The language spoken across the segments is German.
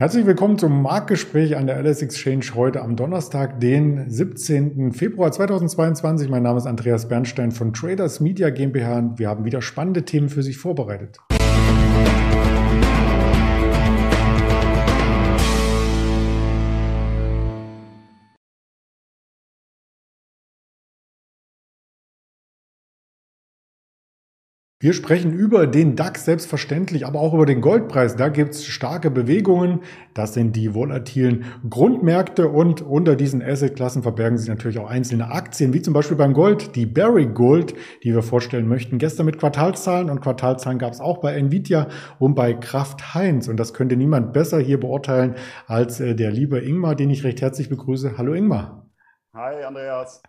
Herzlich willkommen zum Marktgespräch an der LS Exchange heute am Donnerstag, den 17. Februar 2022. Mein Name ist Andreas Bernstein von Traders Media GmbH und wir haben wieder spannende Themen für Sie vorbereitet. Wir sprechen über den DAX selbstverständlich, aber auch über den Goldpreis. Da gibt's starke Bewegungen. Das sind die volatilen Grundmärkte und unter diesen Assetklassen verbergen sich natürlich auch einzelne Aktien, wie zum Beispiel beim Gold, die Barry Gold, die wir vorstellen möchten. Gestern mit Quartalzahlen und Quartalzahlen gab's auch bei Nvidia und bei Kraft Heinz. Und das könnte niemand besser hier beurteilen als äh, der liebe Ingmar, den ich recht herzlich begrüße. Hallo Ingmar. Hi Andreas.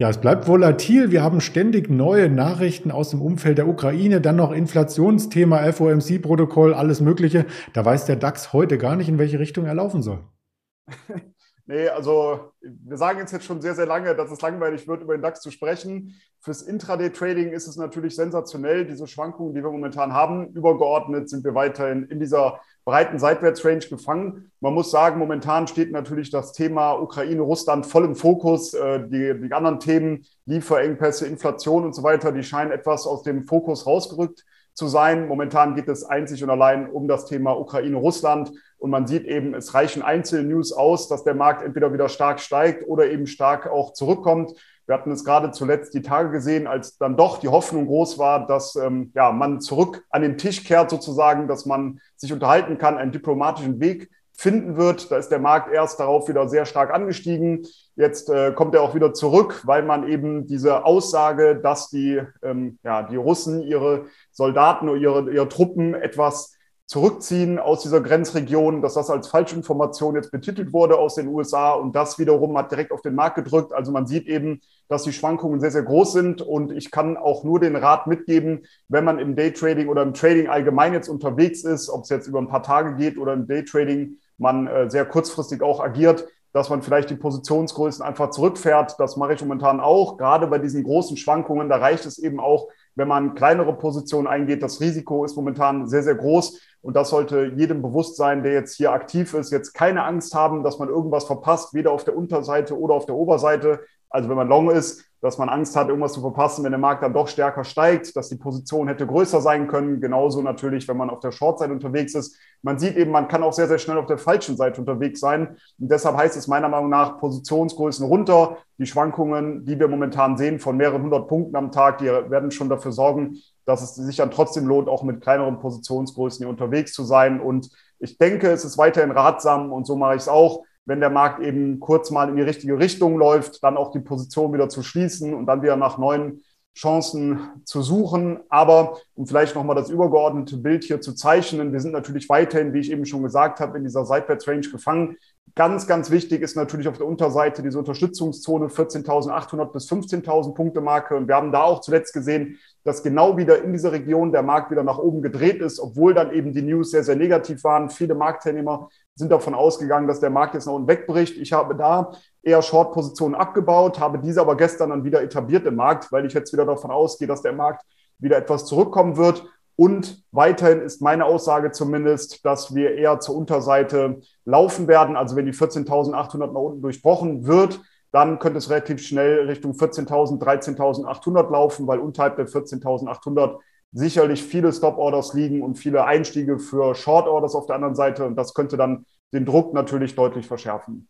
Ja, es bleibt volatil. Wir haben ständig neue Nachrichten aus dem Umfeld der Ukraine, dann noch Inflationsthema, FOMC-Protokoll, alles Mögliche. Da weiß der DAX heute gar nicht, in welche Richtung er laufen soll. Nee, also wir sagen jetzt, schon sehr, sehr lange, dass es langweilig wird, über den DAX zu sprechen. Fürs Intraday-Trading ist es natürlich sensationell, diese Schwankungen, die wir momentan haben. Übergeordnet sind wir weiterhin in dieser breiten Seitwärtsrange gefangen. Man muss sagen, momentan steht natürlich das Thema Ukraine, Russland voll im Fokus. Äh, die, die anderen Themen, Lieferengpässe, Inflation und so weiter, die scheinen etwas aus dem Fokus rausgerückt zu sein. Momentan geht es einzig und allein um das Thema Ukraine-Russland. Und man sieht eben, es reichen einzelne News aus, dass der Markt entweder wieder stark steigt oder eben stark auch zurückkommt. Wir hatten es gerade zuletzt die Tage gesehen, als dann doch die Hoffnung groß war, dass ähm, ja, man zurück an den Tisch kehrt sozusagen, dass man sich unterhalten kann, einen diplomatischen Weg finden wird. Da ist der Markt erst darauf wieder sehr stark angestiegen. Jetzt äh, kommt er auch wieder zurück, weil man eben diese Aussage, dass die, ähm, ja, die Russen ihre Soldaten oder ihre, ihre Truppen etwas zurückziehen aus dieser Grenzregion, dass das als Falschinformation jetzt betitelt wurde aus den USA und das wiederum hat direkt auf den Markt gedrückt. Also man sieht eben, dass die Schwankungen sehr, sehr groß sind und ich kann auch nur den Rat mitgeben, wenn man im Daytrading oder im Trading allgemein jetzt unterwegs ist, ob es jetzt über ein paar Tage geht oder im Daytrading, man äh, sehr kurzfristig auch agiert, dass man vielleicht die Positionsgrößen einfach zurückfährt. Das mache ich momentan auch. Gerade bei diesen großen Schwankungen, da reicht es eben auch, wenn man kleinere Positionen eingeht. Das Risiko ist momentan sehr, sehr groß. Und das sollte jedem bewusst sein, der jetzt hier aktiv ist. Jetzt keine Angst haben, dass man irgendwas verpasst, weder auf der Unterseite oder auf der Oberseite. Also wenn man long ist, dass man Angst hat, irgendwas zu verpassen, wenn der Markt dann doch stärker steigt, dass die Position hätte größer sein können. Genauso natürlich, wenn man auf der Short-Seite unterwegs ist. Man sieht eben, man kann auch sehr, sehr schnell auf der falschen Seite unterwegs sein. Und deshalb heißt es meiner Meinung nach Positionsgrößen runter. Die Schwankungen, die wir momentan sehen von mehreren hundert Punkten am Tag, die werden schon dafür sorgen, dass es sich dann trotzdem lohnt, auch mit kleineren Positionsgrößen hier unterwegs zu sein. Und ich denke, es ist weiterhin ratsam und so mache ich es auch wenn der Markt eben kurz mal in die richtige Richtung läuft, dann auch die Position wieder zu schließen und dann wieder nach neuen Chancen zu suchen. Aber um vielleicht nochmal das übergeordnete Bild hier zu zeichnen, wir sind natürlich weiterhin, wie ich eben schon gesagt habe, in dieser Seitwärtsrange gefangen. Ganz, ganz wichtig ist natürlich auf der Unterseite diese Unterstützungszone 14.800 bis 15.000 Punkte Marke. Und wir haben da auch zuletzt gesehen, dass genau wieder in dieser Region der Markt wieder nach oben gedreht ist, obwohl dann eben die News sehr, sehr negativ waren. Viele Marktteilnehmer sind davon ausgegangen, dass der Markt jetzt nach unten wegbricht. Ich habe da eher Short-Positionen abgebaut, habe diese aber gestern dann wieder etabliert im Markt, weil ich jetzt wieder davon ausgehe, dass der Markt wieder etwas zurückkommen wird. Und weiterhin ist meine Aussage zumindest, dass wir eher zur Unterseite laufen werden. Also wenn die 14.800 nach unten durchbrochen wird, dann könnte es relativ schnell Richtung 14.000, 13.800 laufen, weil unterhalb der 14.800 sicherlich viele Stop-Orders liegen und viele Einstiege für Short-Orders auf der anderen Seite. Und das könnte dann den Druck natürlich deutlich verschärfen.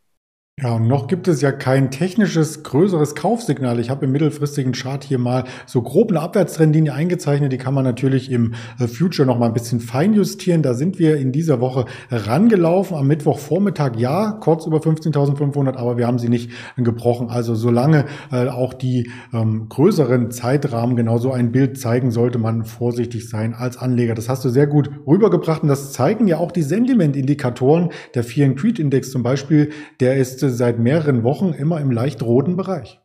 Ja, und noch gibt es ja kein technisches größeres Kaufsignal. Ich habe im mittelfristigen Chart hier mal so grob eine Abwärtstrendlinie eingezeichnet. Die kann man natürlich im äh, Future noch mal ein bisschen feinjustieren. Da sind wir in dieser Woche rangelaufen. Am Mittwochvormittag ja, kurz über 15.500, aber wir haben sie nicht gebrochen. Also solange äh, auch die ähm, größeren Zeitrahmen genau so ein Bild zeigen, sollte man vorsichtig sein als Anleger. Das hast du sehr gut rübergebracht und das zeigen ja auch die Sentimentindikatoren. Der Fear and Creed Index zum Beispiel, der ist seit mehreren Wochen immer im leicht roten Bereich.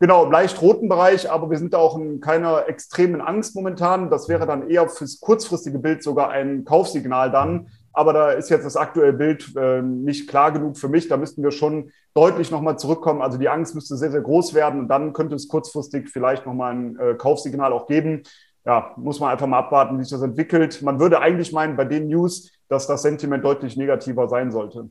Genau, im leicht roten Bereich, aber wir sind auch in keiner extremen Angst momentan. Das wäre dann eher fürs kurzfristige Bild sogar ein Kaufsignal dann. Aber da ist jetzt das aktuelle Bild äh, nicht klar genug für mich. Da müssten wir schon deutlich nochmal zurückkommen. Also die Angst müsste sehr, sehr groß werden und dann könnte es kurzfristig vielleicht nochmal ein äh, Kaufsignal auch geben. Ja, muss man einfach mal abwarten, wie sich das entwickelt. Man würde eigentlich meinen, bei den News, dass das Sentiment deutlich negativer sein sollte.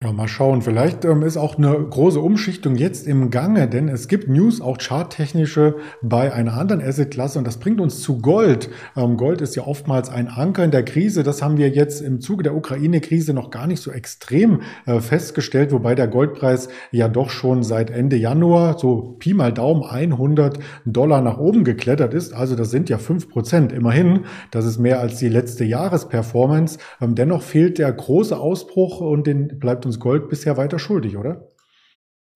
Ja, mal schauen. Vielleicht ähm, ist auch eine große Umschichtung jetzt im Gange, denn es gibt News, auch charttechnische, bei einer anderen Assetklasse und das bringt uns zu Gold. Ähm, Gold ist ja oftmals ein Anker in der Krise. Das haben wir jetzt im Zuge der Ukraine-Krise noch gar nicht so extrem äh, festgestellt, wobei der Goldpreis ja doch schon seit Ende Januar so Pi mal Daumen 100 Dollar nach oben geklettert ist. Also das sind ja fünf Prozent immerhin. Das ist mehr als die letzte Jahresperformance. Ähm, dennoch fehlt der große Ausbruch und den bleibt uns Gold bisher weiter schuldig, oder?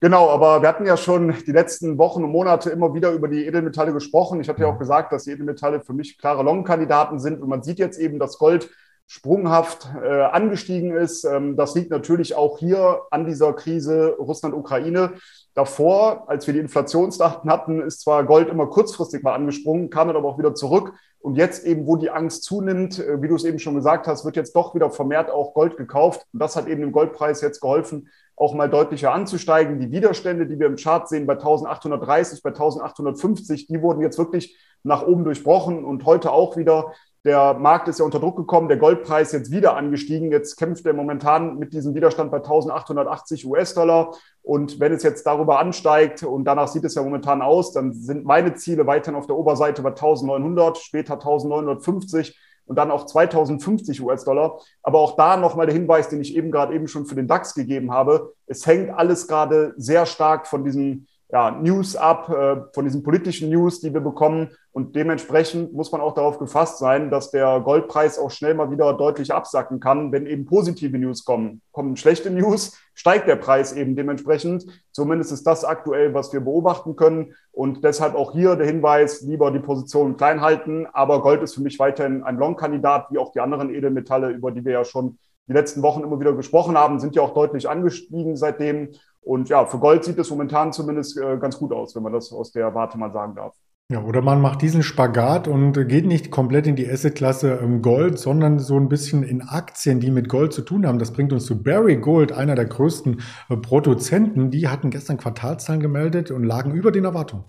Genau, aber wir hatten ja schon die letzten Wochen und Monate immer wieder über die Edelmetalle gesprochen. Ich hatte ja auch gesagt, dass die Edelmetalle für mich klare Long-Kandidaten sind. Und man sieht jetzt eben, dass Gold sprunghaft äh, angestiegen ist. Ähm, das liegt natürlich auch hier an dieser Krise Russland-Ukraine. Davor, als wir die Inflationsdaten hatten, ist zwar Gold immer kurzfristig mal angesprungen, kam dann aber auch wieder zurück. Und jetzt eben, wo die Angst zunimmt, äh, wie du es eben schon gesagt hast, wird jetzt doch wieder vermehrt auch Gold gekauft. Und das hat eben dem Goldpreis jetzt geholfen, auch mal deutlicher anzusteigen. Die Widerstände, die wir im Chart sehen bei 1830, bei 1850, die wurden jetzt wirklich nach oben durchbrochen und heute auch wieder der Markt ist ja unter Druck gekommen, der Goldpreis jetzt wieder angestiegen. Jetzt kämpft er momentan mit diesem Widerstand bei 1880 US-Dollar. Und wenn es jetzt darüber ansteigt, und danach sieht es ja momentan aus, dann sind meine Ziele weiterhin auf der Oberseite bei 1900, später 1950 und dann auch 2050 US-Dollar. Aber auch da nochmal der Hinweis, den ich eben gerade eben schon für den DAX gegeben habe. Es hängt alles gerade sehr stark von diesem ja, News ab, äh, von diesen politischen News, die wir bekommen. Und dementsprechend muss man auch darauf gefasst sein, dass der Goldpreis auch schnell mal wieder deutlich absacken kann, wenn eben positive News kommen. Kommen schlechte News, steigt der Preis eben dementsprechend. Zumindest ist das aktuell, was wir beobachten können. Und deshalb auch hier der Hinweis, lieber die Position klein halten. Aber Gold ist für mich weiterhin ein Long-Kandidat, wie auch die anderen Edelmetalle, über die wir ja schon die letzten Wochen immer wieder gesprochen haben, sind ja auch deutlich angestiegen seitdem. Und ja, für Gold sieht es momentan zumindest äh, ganz gut aus, wenn man das aus der Warte mal sagen darf. Ja, oder man macht diesen Spagat und geht nicht komplett in die Assetklasse ähm, Gold, sondern so ein bisschen in Aktien, die mit Gold zu tun haben. Das bringt uns zu Barry Gold, einer der größten äh, Produzenten. Die hatten gestern Quartalszahlen gemeldet und lagen über den Erwartungen.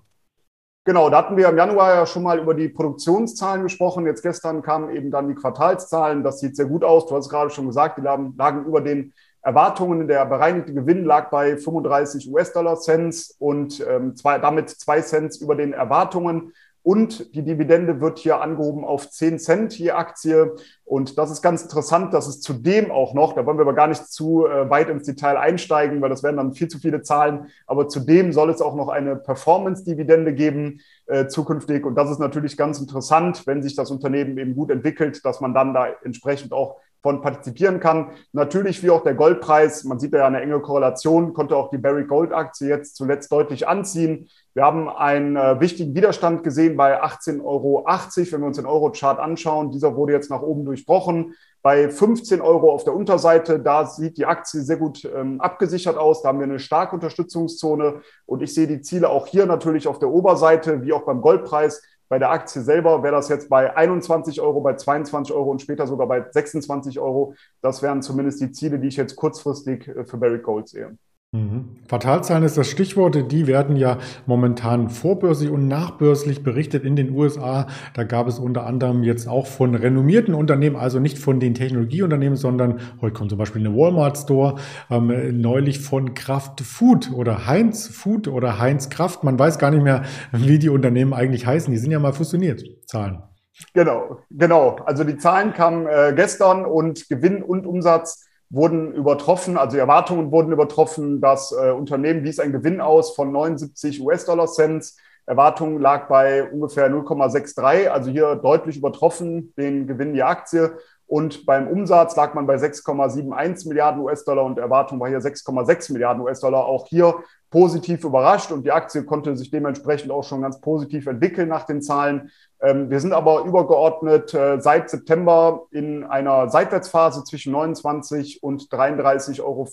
Genau, da hatten wir im Januar ja schon mal über die Produktionszahlen gesprochen. Jetzt gestern kamen eben dann die Quartalszahlen. Das sieht sehr gut aus. Du hast gerade schon gesagt, die lagen, lagen über den Erwartungen. Der bereinigte Gewinn lag bei 35 US-Dollar Cents und ähm, zwei, damit zwei Cent über den Erwartungen. Und die Dividende wird hier angehoben auf 10 Cent je Aktie. Und das ist ganz interessant, dass es zudem auch noch, da wollen wir aber gar nicht zu äh, weit ins Detail einsteigen, weil das wären dann viel zu viele Zahlen, aber zudem soll es auch noch eine Performance-Dividende geben äh, zukünftig. Und das ist natürlich ganz interessant, wenn sich das Unternehmen eben gut entwickelt, dass man dann da entsprechend auch von partizipieren kann. Natürlich wie auch der Goldpreis, man sieht ja eine enge Korrelation, konnte auch die Barry Gold Aktie jetzt zuletzt deutlich anziehen. Wir haben einen äh, wichtigen Widerstand gesehen bei 18,80 Euro, wenn wir uns den Euro-Chart anschauen. Dieser wurde jetzt nach oben durchbrochen. Bei 15 Euro auf der Unterseite, da sieht die Aktie sehr gut ähm, abgesichert aus. Da haben wir eine starke Unterstützungszone. Und ich sehe die Ziele auch hier natürlich auf der Oberseite, wie auch beim Goldpreis bei der Aktie selber wäre das jetzt bei 21 Euro, bei 22 Euro und später sogar bei 26 Euro. Das wären zumindest die Ziele, die ich jetzt kurzfristig äh, für Barrick Gold sehe. Mhm. Quartalzahlen ist das Stichwort. Die werden ja momentan vorbörslich und nachbörslich berichtet in den USA. Da gab es unter anderem jetzt auch von renommierten Unternehmen, also nicht von den Technologieunternehmen, sondern heute kommt zum Beispiel eine Walmart Store, ähm, neulich von Kraft Food oder Heinz Food oder Heinz Kraft. Man weiß gar nicht mehr, wie die Unternehmen eigentlich heißen. Die sind ja mal fusioniert. Zahlen. Genau, genau. Also die Zahlen kamen äh, gestern und Gewinn und Umsatz wurden übertroffen, also die Erwartungen wurden übertroffen. Das äh, Unternehmen wies einen Gewinn aus von 79 US-Dollar Cents. Erwartung lag bei ungefähr 0,63, also hier deutlich übertroffen den Gewinn der Aktie. Und beim Umsatz lag man bei 6,71 Milliarden US-Dollar und Erwartung war hier 6,6 Milliarden US-Dollar. Auch hier positiv überrascht und die Aktie konnte sich dementsprechend auch schon ganz positiv entwickeln nach den Zahlen. Ähm, wir sind aber übergeordnet äh, seit September in einer Seitwärtsphase zwischen 29 und 33,50 Euro.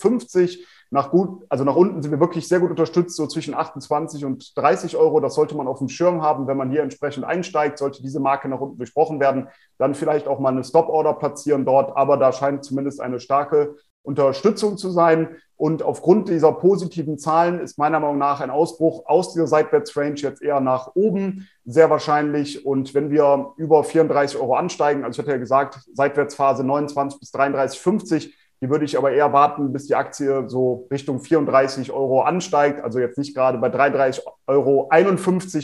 Nach gut, also nach unten sind wir wirklich sehr gut unterstützt, so zwischen 28 und 30 Euro. Das sollte man auf dem Schirm haben, wenn man hier entsprechend einsteigt. Sollte diese Marke nach unten durchbrochen werden, dann vielleicht auch mal eine Stop-Order platzieren dort. Aber da scheint zumindest eine starke Unterstützung zu sein. Und aufgrund dieser positiven Zahlen ist meiner Meinung nach ein Ausbruch aus dieser Seitwärtsrange jetzt eher nach oben sehr wahrscheinlich. Und wenn wir über 34 Euro ansteigen, also ich hatte ja gesagt, Seitwärtsphase 29 bis 33,50, die würde ich aber eher warten, bis die Aktie so Richtung 34 Euro ansteigt. Also jetzt nicht gerade bei 33,51 Euro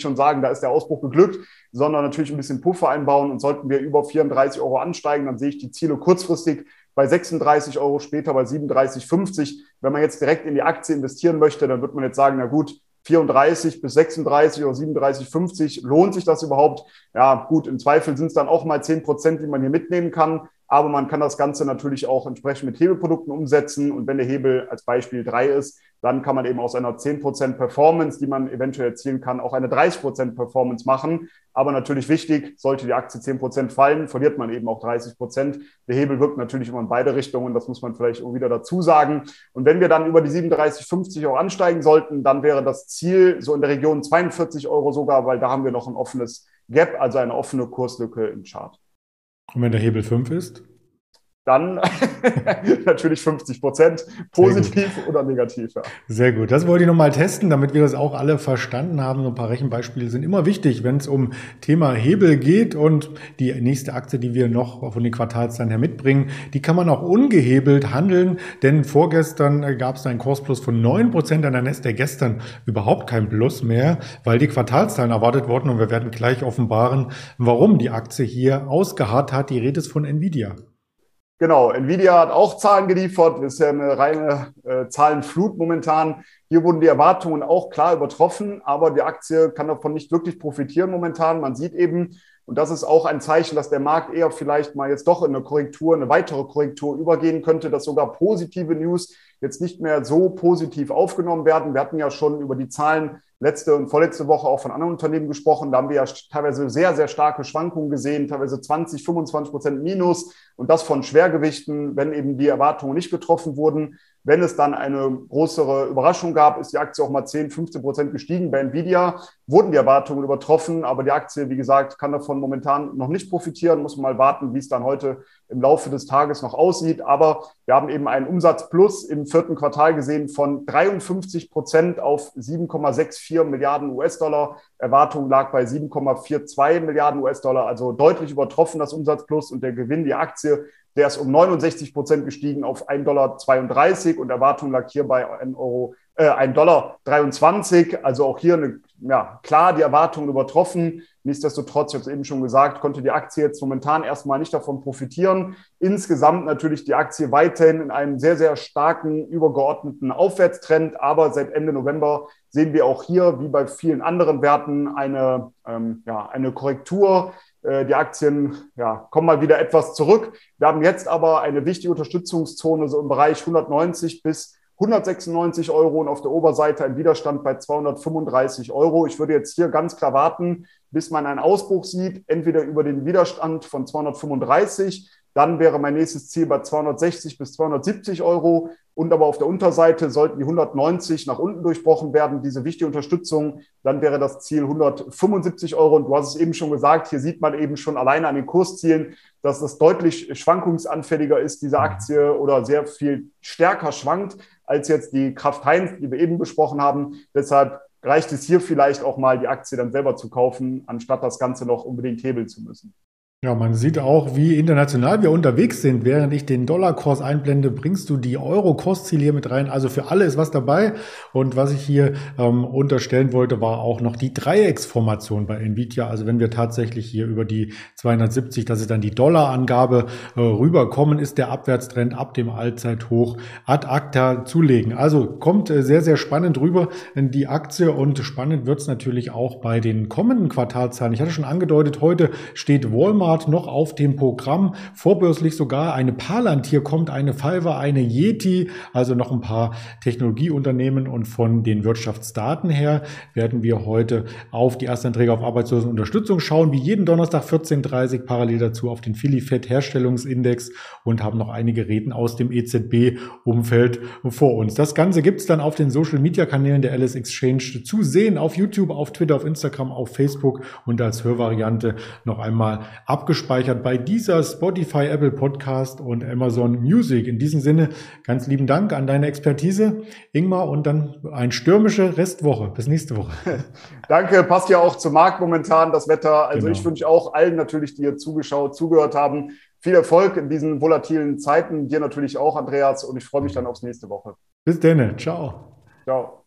und sagen, da ist der Ausbruch geglückt, sondern natürlich ein bisschen Puffer einbauen. Und sollten wir über 34 Euro ansteigen, dann sehe ich die Ziele kurzfristig bei 36 Euro, später bei 37,50. Wenn man jetzt direkt in die Aktie investieren möchte, dann wird man jetzt sagen, na gut, 34 bis 36 oder 37,50 lohnt sich das überhaupt? Ja, gut, im Zweifel sind es dann auch mal 10 Prozent, die man hier mitnehmen kann. Aber man kann das Ganze natürlich auch entsprechend mit Hebelprodukten umsetzen. Und wenn der Hebel als Beispiel drei ist, dann kann man eben aus einer 10% Performance, die man eventuell erzielen kann, auch eine 30% Performance machen. Aber natürlich wichtig, sollte die Aktie 10% fallen, verliert man eben auch 30%. Der Hebel wirkt natürlich immer in beide Richtungen. Das muss man vielleicht auch wieder dazu sagen. Und wenn wir dann über die 37,50 Euro ansteigen sollten, dann wäre das Ziel so in der Region 42 Euro sogar, weil da haben wir noch ein offenes Gap, also eine offene Kurslücke im Chart. Und wenn der Hebel 5 ist? Dann natürlich 50 Prozent positiv oder negativ. Ja. Sehr gut. Das wollte ich nochmal testen, damit wir das auch alle verstanden haben. So ein paar Rechenbeispiele sind immer wichtig, wenn es um Thema Hebel geht. Und die nächste Aktie, die wir noch von den Quartalszahlen her mitbringen, die kann man auch ungehebelt handeln. Denn vorgestern gab es einen Kursplus von 9 Prozent an der Neste. Gestern überhaupt kein Plus mehr, weil die Quartalszahlen erwartet wurden. Und wir werden gleich offenbaren, warum die Aktie hier ausgeharrt hat. Die Rede ist von Nvidia. Genau, Nvidia hat auch Zahlen geliefert. Ist ja eine reine äh, Zahlenflut momentan. Hier wurden die Erwartungen auch klar übertroffen, aber die Aktie kann davon nicht wirklich profitieren momentan. Man sieht eben, und das ist auch ein Zeichen, dass der Markt eher vielleicht mal jetzt doch in eine Korrektur, eine weitere Korrektur übergehen könnte, dass sogar positive News jetzt nicht mehr so positiv aufgenommen werden. Wir hatten ja schon über die Zahlen letzte und vorletzte Woche auch von anderen Unternehmen gesprochen. Da haben wir ja teilweise sehr, sehr starke Schwankungen gesehen, teilweise 20, 25 Prozent Minus und das von Schwergewichten, wenn eben die Erwartungen nicht getroffen wurden. Wenn es dann eine größere Überraschung gab, ist die Aktie auch mal 10, 15 Prozent gestiegen. Bei Nvidia wurden die Erwartungen übertroffen, aber die Aktie, wie gesagt, kann davon momentan noch nicht profitieren. Muss man mal warten, wie es dann heute im Laufe des Tages noch aussieht. Aber wir haben eben einen Umsatzplus im vierten Quartal gesehen von 53 Prozent auf 7,64 Milliarden US-Dollar. Erwartung lag bei 7,42 Milliarden US-Dollar, also deutlich übertroffen das Umsatzplus und der Gewinn, die Aktie, der ist um 69 Prozent gestiegen auf 1,32 Dollar und Erwartung lag hier bei 1 Euro, äh, 1 Dollar 23. Also auch hier eine, ja, klar die Erwartungen übertroffen. Nichtsdestotrotz, ich habe es eben schon gesagt, konnte die Aktie jetzt momentan erstmal nicht davon profitieren. Insgesamt natürlich die Aktie weiterhin in einem sehr, sehr starken, übergeordneten Aufwärtstrend. Aber seit Ende November sehen wir auch hier, wie bei vielen anderen Werten, eine, ähm, ja, eine Korrektur. Äh, die Aktien ja, kommen mal wieder etwas zurück. Wir haben jetzt aber eine wichtige Unterstützungszone so im Bereich 190 bis 196 Euro und auf der Oberseite ein Widerstand bei 235 Euro. Ich würde jetzt hier ganz klar warten, bis man einen Ausbruch sieht, entweder über den Widerstand von 235 dann wäre mein nächstes Ziel bei 260 bis 270 Euro. Und aber auf der Unterseite sollten die 190 nach unten durchbrochen werden, diese wichtige Unterstützung. Dann wäre das Ziel 175 Euro. Und du hast es eben schon gesagt, hier sieht man eben schon alleine an den Kurszielen, dass das deutlich schwankungsanfälliger ist, diese Aktie, oder sehr viel stärker schwankt als jetzt die Kraft Heinz, die wir eben besprochen haben. Deshalb reicht es hier vielleicht auch mal, die Aktie dann selber zu kaufen, anstatt das Ganze noch unbedingt hebeln zu müssen. Ja, man sieht auch, wie international wir unterwegs sind. Während ich den Dollarkurs einblende, bringst du die Euro-Kursziele hier mit rein. Also für alle ist was dabei. Und was ich hier ähm, unterstellen wollte, war auch noch die Dreiecksformation bei Nvidia. Also wenn wir tatsächlich hier über die 270, das ist dann die Dollarangabe, äh, rüberkommen, ist der Abwärtstrend ab dem Allzeithoch ad acta zulegen. Also kommt äh, sehr, sehr spannend rüber in die Aktie und spannend wird's natürlich auch bei den kommenden Quartalzahlen. Ich hatte schon angedeutet, heute steht Walmart Walmart noch auf dem Programm. Vorbörslich sogar eine Palantir kommt, eine Fiverr, eine Yeti, also noch ein paar Technologieunternehmen und von den Wirtschaftsdaten her werden wir heute auf die Erstanträge auf Arbeitslosenunterstützung schauen, wie jeden Donnerstag 14.30 parallel dazu auf den Philly-Fed Herstellungsindex und haben noch einige Reden aus dem EZB-Umfeld vor uns. Das Ganze gibt es dann auf den Social-Media-Kanälen der Alice Exchange zu sehen, auf YouTube, auf Twitter, auf Instagram, auf Facebook und als Hörvariante noch einmal ab abgespeichert bei dieser Spotify, Apple Podcast und Amazon Music. In diesem Sinne ganz lieben Dank an deine Expertise, Ingmar, und dann eine stürmische Restwoche. Bis nächste Woche. Danke, passt ja auch zum Markt momentan das Wetter. Also genau. ich wünsche auch allen natürlich, die hier zugeschaut, zugehört haben, viel Erfolg in diesen volatilen Zeiten. Dir natürlich auch, Andreas, und ich freue mich dann aufs nächste Woche. Bis dann. Ciao. Ciao.